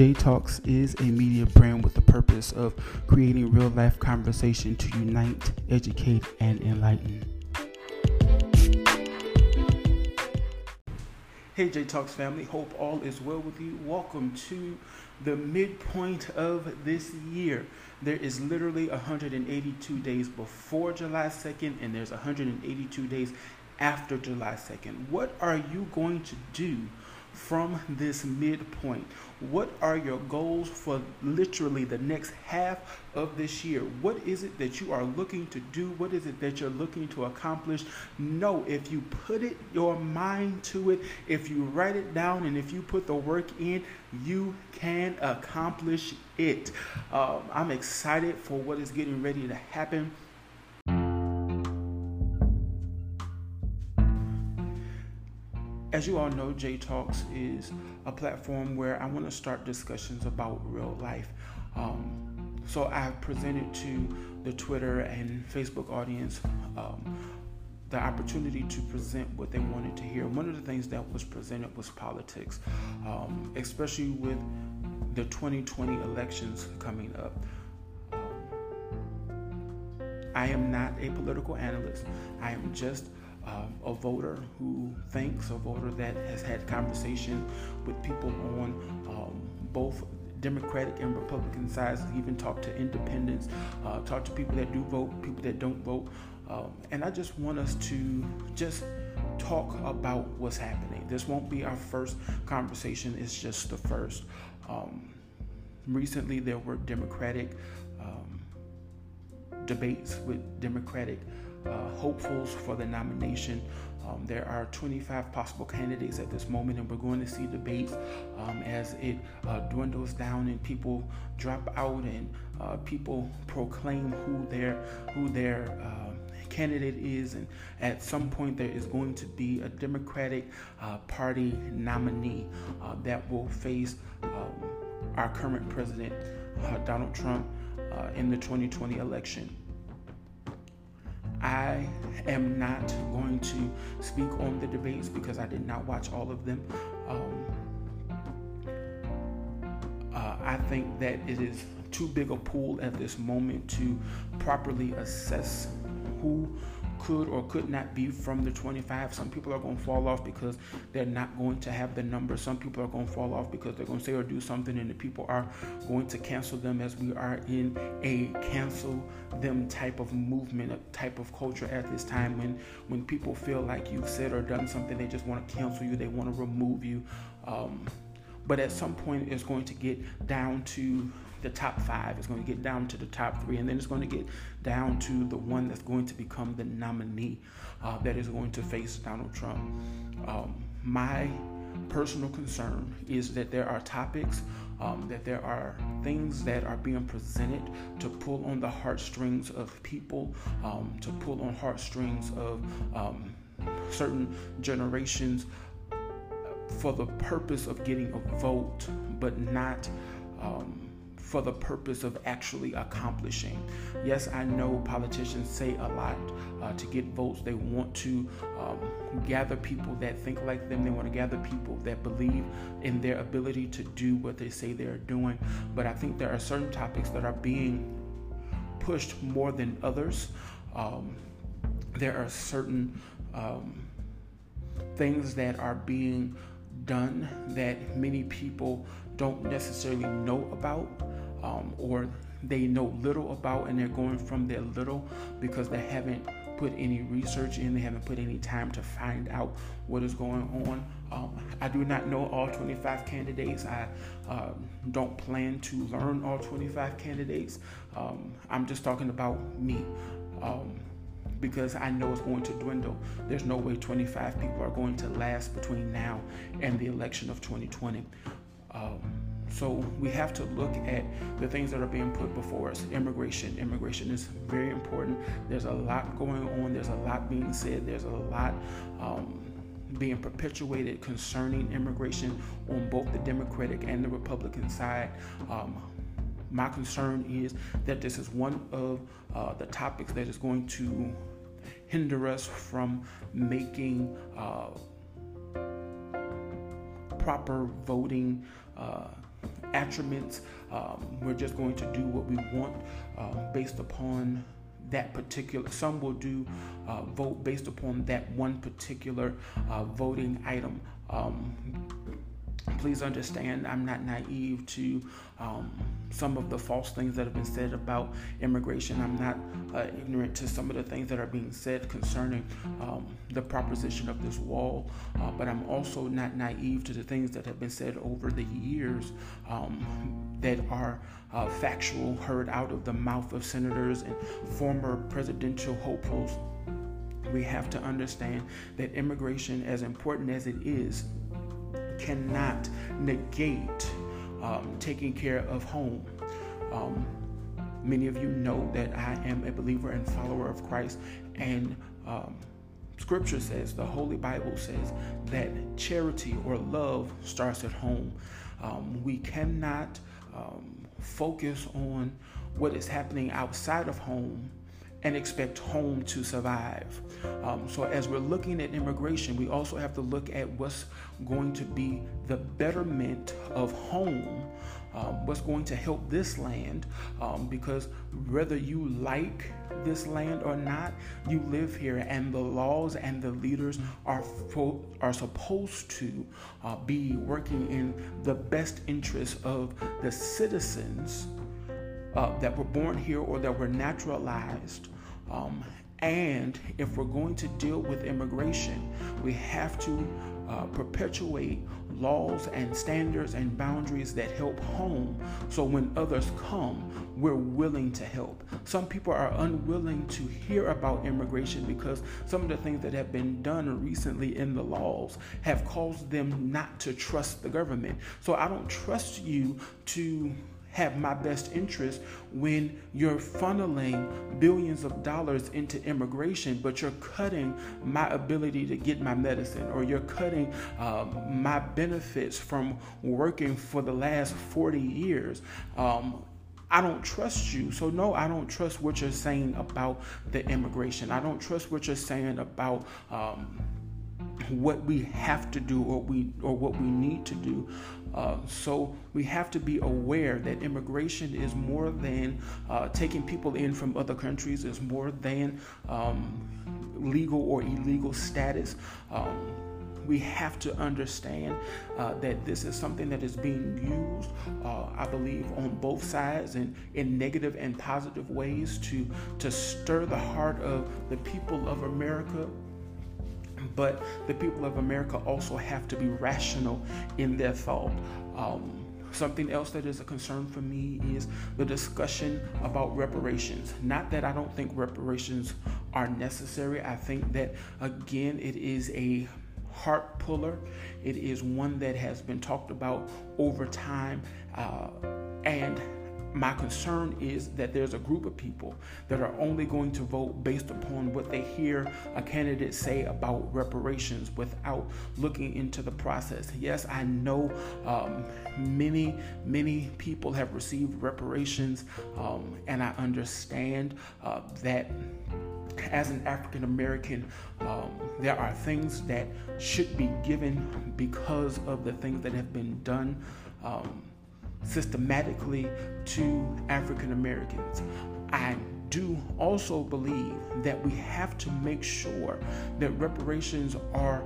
J Talks is a media brand with the purpose of creating real life conversation to unite, educate, and enlighten. Hey J Talks family, hope all is well with you. Welcome to the midpoint of this year. There is literally 182 days before July 2nd, and there's 182 days after July 2nd. What are you going to do from this midpoint? What are your goals for literally the next half of this year? What is it that you are looking to do? What is it that you're looking to accomplish? No, if you put it your mind to it, if you write it down, and if you put the work in, you can accomplish it. Um, I'm excited for what is getting ready to happen As you all know, J Talks is a platform where I want to start discussions about real life. Um, so I've presented to the Twitter and Facebook audience um, the opportunity to present what they wanted to hear. One of the things that was presented was politics, um, especially with the 2020 elections coming up. Um, I am not a political analyst. I am just um, a voter who thinks, a voter that has had conversation with people on um, both Democratic and Republican sides, even talk to independents, uh, talk to people that do vote, people that don't vote. Um, and I just want us to just talk about what's happening. This won't be our first conversation, it's just the first. Um, recently, there were Democratic um, debates with Democratic uh, hopefuls for the nomination. Um, there are 25 possible candidates at this moment, and we're going to see debates um, as it uh, dwindles down and people drop out and uh, people proclaim who their who their uh, candidate is. And at some point, there is going to be a Democratic uh, Party nominee uh, that will face um, our current president, Donald Trump, in the 2020 election. I am not going to speak on the debates because I did not watch all of them. Um, uh, I think that it is too big a pool at this moment to properly assess who could or could not be from the 25. Some people are going to fall off because they're not going to have the number. Some people are going to fall off because they're going to say or do something, and the people are going to cancel them as we are in a cancel them type of movement, a type of culture at this time when when people feel like you've said or done something, they just want to cancel you, they want to remove you. Um, but at some point, it's going to get down to the top five. It's going to get down to the top three, and then it's going to get down to the one that's going to become the nominee uh, that is going to face Donald Trump. Um, my personal concern is that there are topics, um, that there are things that are being presented to pull on the heartstrings of people, um, to pull on heartstrings of um, certain generations for the purpose of getting a vote, but not. Um, for the purpose of actually accomplishing. Yes, I know politicians say a lot uh, to get votes. They want to um, gather people that think like them. They want to gather people that believe in their ability to do what they say they're doing. But I think there are certain topics that are being pushed more than others. Um, there are certain um, things that are being done that many people don't necessarily know about um, or they know little about and they're going from their little because they haven't put any research in, they haven't put any time to find out what is going on. Um, I do not know all 25 candidates. I uh, don't plan to learn all 25 candidates. Um, I'm just talking about me. Um, because I know it's going to dwindle. There's no way 25 people are going to last between now and the election of 2020. So we have to look at the things that are being put before us. Immigration. Immigration is very important. There's a lot going on. There's a lot being said. There's a lot um, being perpetuated concerning immigration on both the Democratic and the Republican side. Um, my concern is that this is one of uh, the topics that is going to hinder us from making uh, proper voting uh, attributes. Um, we're just going to do what we want um, based upon that particular. Some will do uh, vote based upon that one particular uh, voting item. Um, please understand I'm not naive to um, some of the false things that have been said about immigration. I'm not uh, ignorant to some of the things that are being said concerning um, the proposition of this wall, uh, but I'm also not naive to the things that have been said over the years um, that are uh, factual, heard out of the mouth of senators and former presidential hopefuls. We have to understand that immigration, as important as it is, cannot negate um, taking care of home. Um, many of you know that I am a believer and follower of Christ, and um, Scripture says, the Holy Bible says, that charity or love starts at home. Um, we cannot um, focus on what is happening outside of home and expect home to survive. Um, so, as we're looking at immigration, we also have to look at what's going to be the betterment of home, um, what's going to help this land, um, because whether you like this land or not, you live here, and the laws and the leaders are fo- are supposed to uh, be working in the best interest of the citizens uh, that were born here or that were naturalized. Um, and if we're going to deal with immigration, we have to uh, perpetuate laws and standards and boundaries that help home so when others come, we're willing to help. Some people are unwilling to hear about immigration because some of the things that have been done recently in the laws have caused them not to trust the government. So I don't trust you to have my best interest when you're funneling billions of dollars into immigration, but you're cutting my ability to get my medicine, or you're cutting um, my benefits from working for the last 40 years. Um, I don't trust you. So, no, I don't trust what you're saying about the immigration. I don't trust what you're saying about. Um, what we have to do or we or what we need to do. Uh, so we have to be aware that immigration is more than uh, taking people in from other countries. Is more than um, legal or illegal status. Um, we have to understand uh, that this is something that is being used, uh, I believe, on both sides and in negative and positive ways to to stir the heart of the people of America but the people of America also have to be rational in their thought. Um, Something else that is a concern for me is the discussion about reparations. Not that I don't think reparations are necessary. I think that, again, it is a heart puller. It is one that has been talked about over time. Uh, and my concern is that there's a group of people that are only going to vote based upon what they hear a candidate say about reparations without looking into the process. Yes, I know um, many, many people have received reparations, um, and I understand uh, that as an African American, um, there are things that should be given because of the things that have been done. Um, systematically to African Americans. I do also believe that we have to make sure that reparations are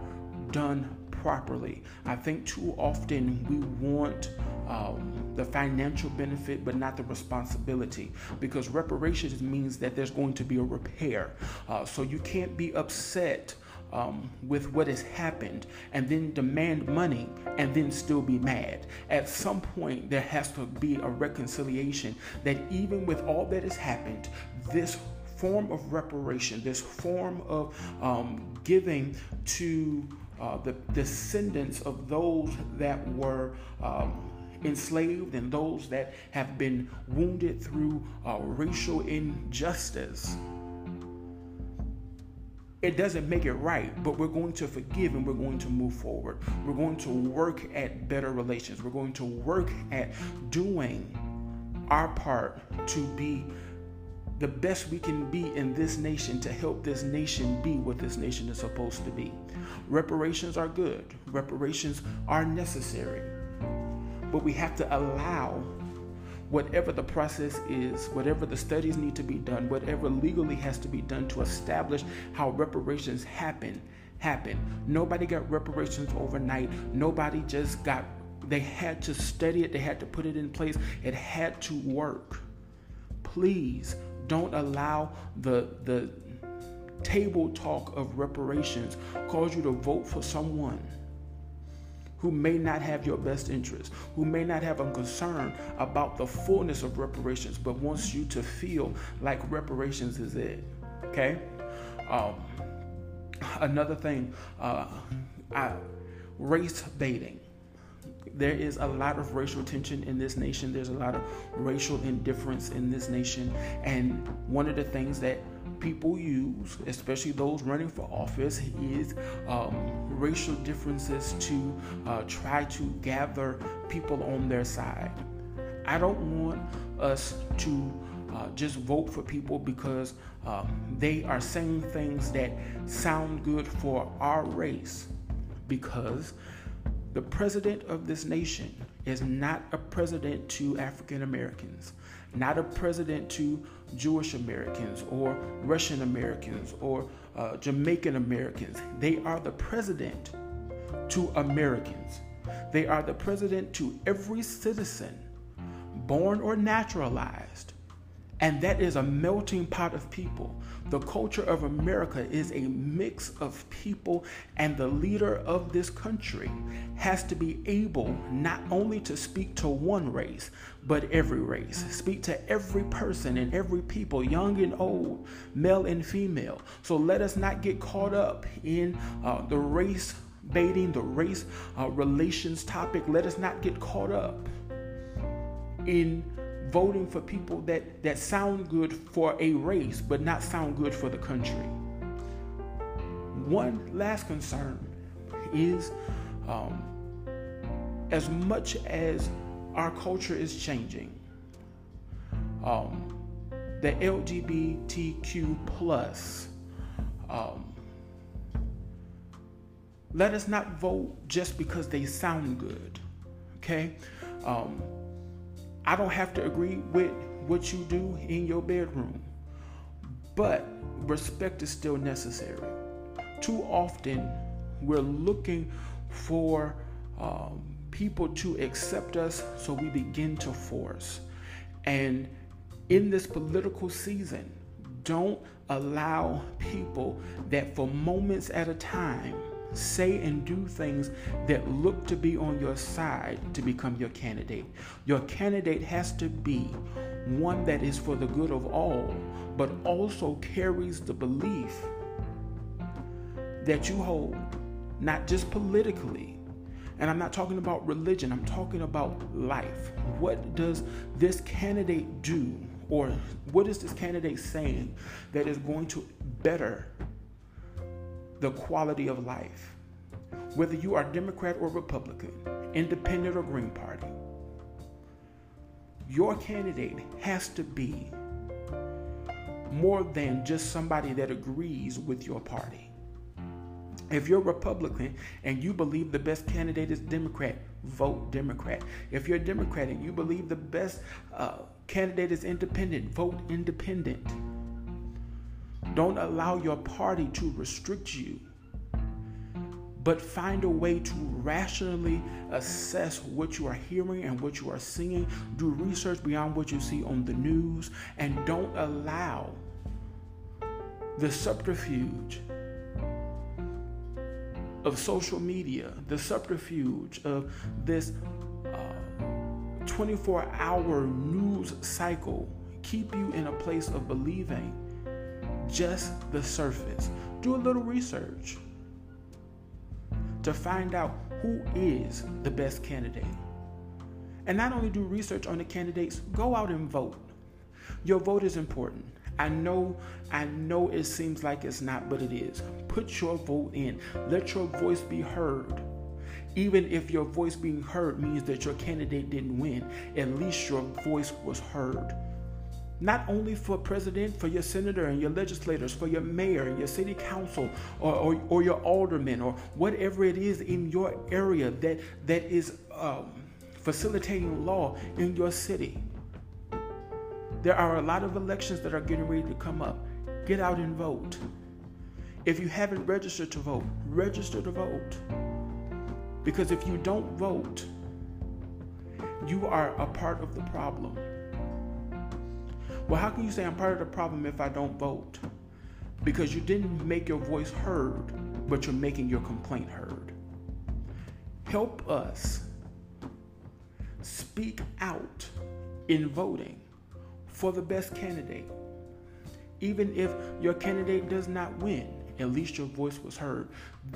done properly. I think too often we want um, the financial benefit but not the responsibility because reparations means that there's going to be a repair. Uh, so you can't be upset um, with what has happened and then demand money and then still be mad. At some point, there has to be a reconciliation that even with all that has happened, this form of reparation, this form of um, giving to uh, the descendants of those that were. Um, enslaved and those that have been wounded through uh, racial injustice it doesn't make it right, but we're going to forgive and we're going to move forward. We're going to work at better relations. We're going to work at doing our part to be the best we can be in this nation to help this nation be what this nation is supposed to be. Reparations are good, reparations are necessary. but we have to allow whatever the process is, whatever the studies need to be done, whatever legally has to be done to establish how reparations happen, happen. Nobody got reparations overnight. Nobody just got they had to study it, they had to put it in place. It had to work. Please don't allow the the table talk of reparations cause you to vote for someone who may not have your best interest, who may not have a concern about the fullness of reparations, but wants you to feel like reparations is it. Okay? Um, another thing, uh, I, race baiting. There is a lot of racial tension in this nation. There's a lot of racial indifference in this nation. And one of the things that people use, especially those running for office, is um, racial differences to uh, try to gather people on their side. I don't want us to uh, just vote for people because uh, they are saying things that sound good for our race. Because the president of this nation is not a president to African Americans, not a president to Jewish Americans or Russian Americans or uh, Jamaican Americans. They are the president to Americans. They are the president to every citizen, born or naturalized, and that is a melting pot of people. The culture of America is a mix of people, and the leader of this country has to be able not only to speak to one race, but every race. Speak to every person and every people, young and old, male and female. So let us not get caught up in uh, the race baiting, the race uh, relations topic. Let us not get caught up in voting for people that, that sound good for a race but not sound good for the country. One last concern is um, as much as our culture is changing, um, the LGBTQ plus, um, let us not vote just because they sound good. Okay. Um, I don't have to agree with what you do in your bedroom, but respect is still necessary. Too often, we're looking for um, people to accept us, so we begin to force. And in this political season, don't allow people that for moments at a time say and do things that look to be on your side to become your candidate. Your candidate has to be one that is for the good of all, but also carries the belief that you hold, not just politically. And I'm not talking about religion, I'm talking about life. What does this candidate do? Or what is this candidate saying that is going to better the quality of life. Whether you are Democrat or Republican, Independent or Green Party, your candidate has to be more than just somebody that agrees with your party. If you're Republican and you believe the best candidate is Democrat, vote Democrat. If you're Democrat and you believe the best uh, candidate is independent, vote independent. Don't allow your party to restrict you, but find a way to rationally assess what you are hearing and what you are seeing. Do research beyond what you see on the news, and don't allow the subterfuge of social media, the subterfuge of this uh, 24 hour news cycle keep you in a place of believing just the surface. Do a little research to find out who is the best candidate. And not only do research on the candidates, go out and vote. Your vote is important. I know, I know it seems like it's not, but it is. Put your vote in. Let your voice be heard. Even if your voice being heard means that your candidate didn't win, at least your voice was heard not only for president, for your senator and your legislators, for your mayor and your city council or, or, or your aldermen or whatever it is in your area that, that is um, facilitating law in your city. There are a lot of elections that are getting ready to come up. Get out and vote. If you haven't registered to vote, register to vote. Because if you don't vote, you are a part of the problem. Well, how can you say I'm part of the problem if I don't vote? Because you didn't make your voice heard, but you're making your complaint heard. Help us speak out in voting for the best candidate. Even if your candidate does not win, at least your voice was heard.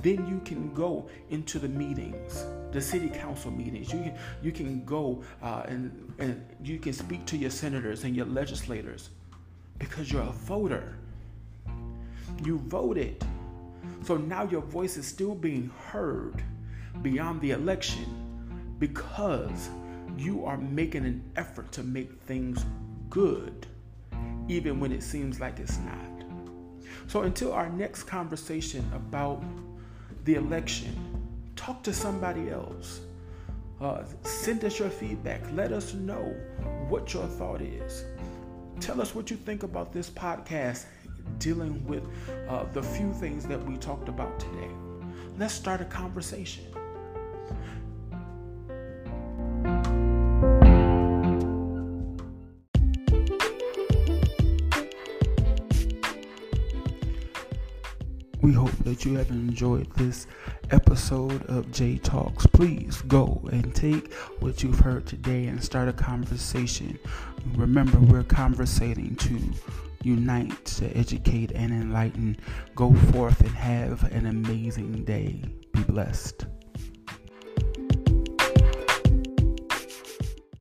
Then you can go into the meetings, the city council meetings. You can you can go uh, and and you can speak to your senators and your legislators because you're a voter. You voted, so now your voice is still being heard beyond the election because you are making an effort to make things good, even when it seems like it's not. So until our next conversation about the election, talk to somebody else. Uh, send us your feedback. Let us know what your thought is. Tell us what you think about this podcast dealing with uh, the few things that we talked about today. Let's start a conversation. We hope that you have enjoyed this episode of J Talks. Please go and take what you've heard today and start a conversation. Remember, we're conversating to unite, to educate, and enlighten. Go forth and have an amazing day. Be blessed.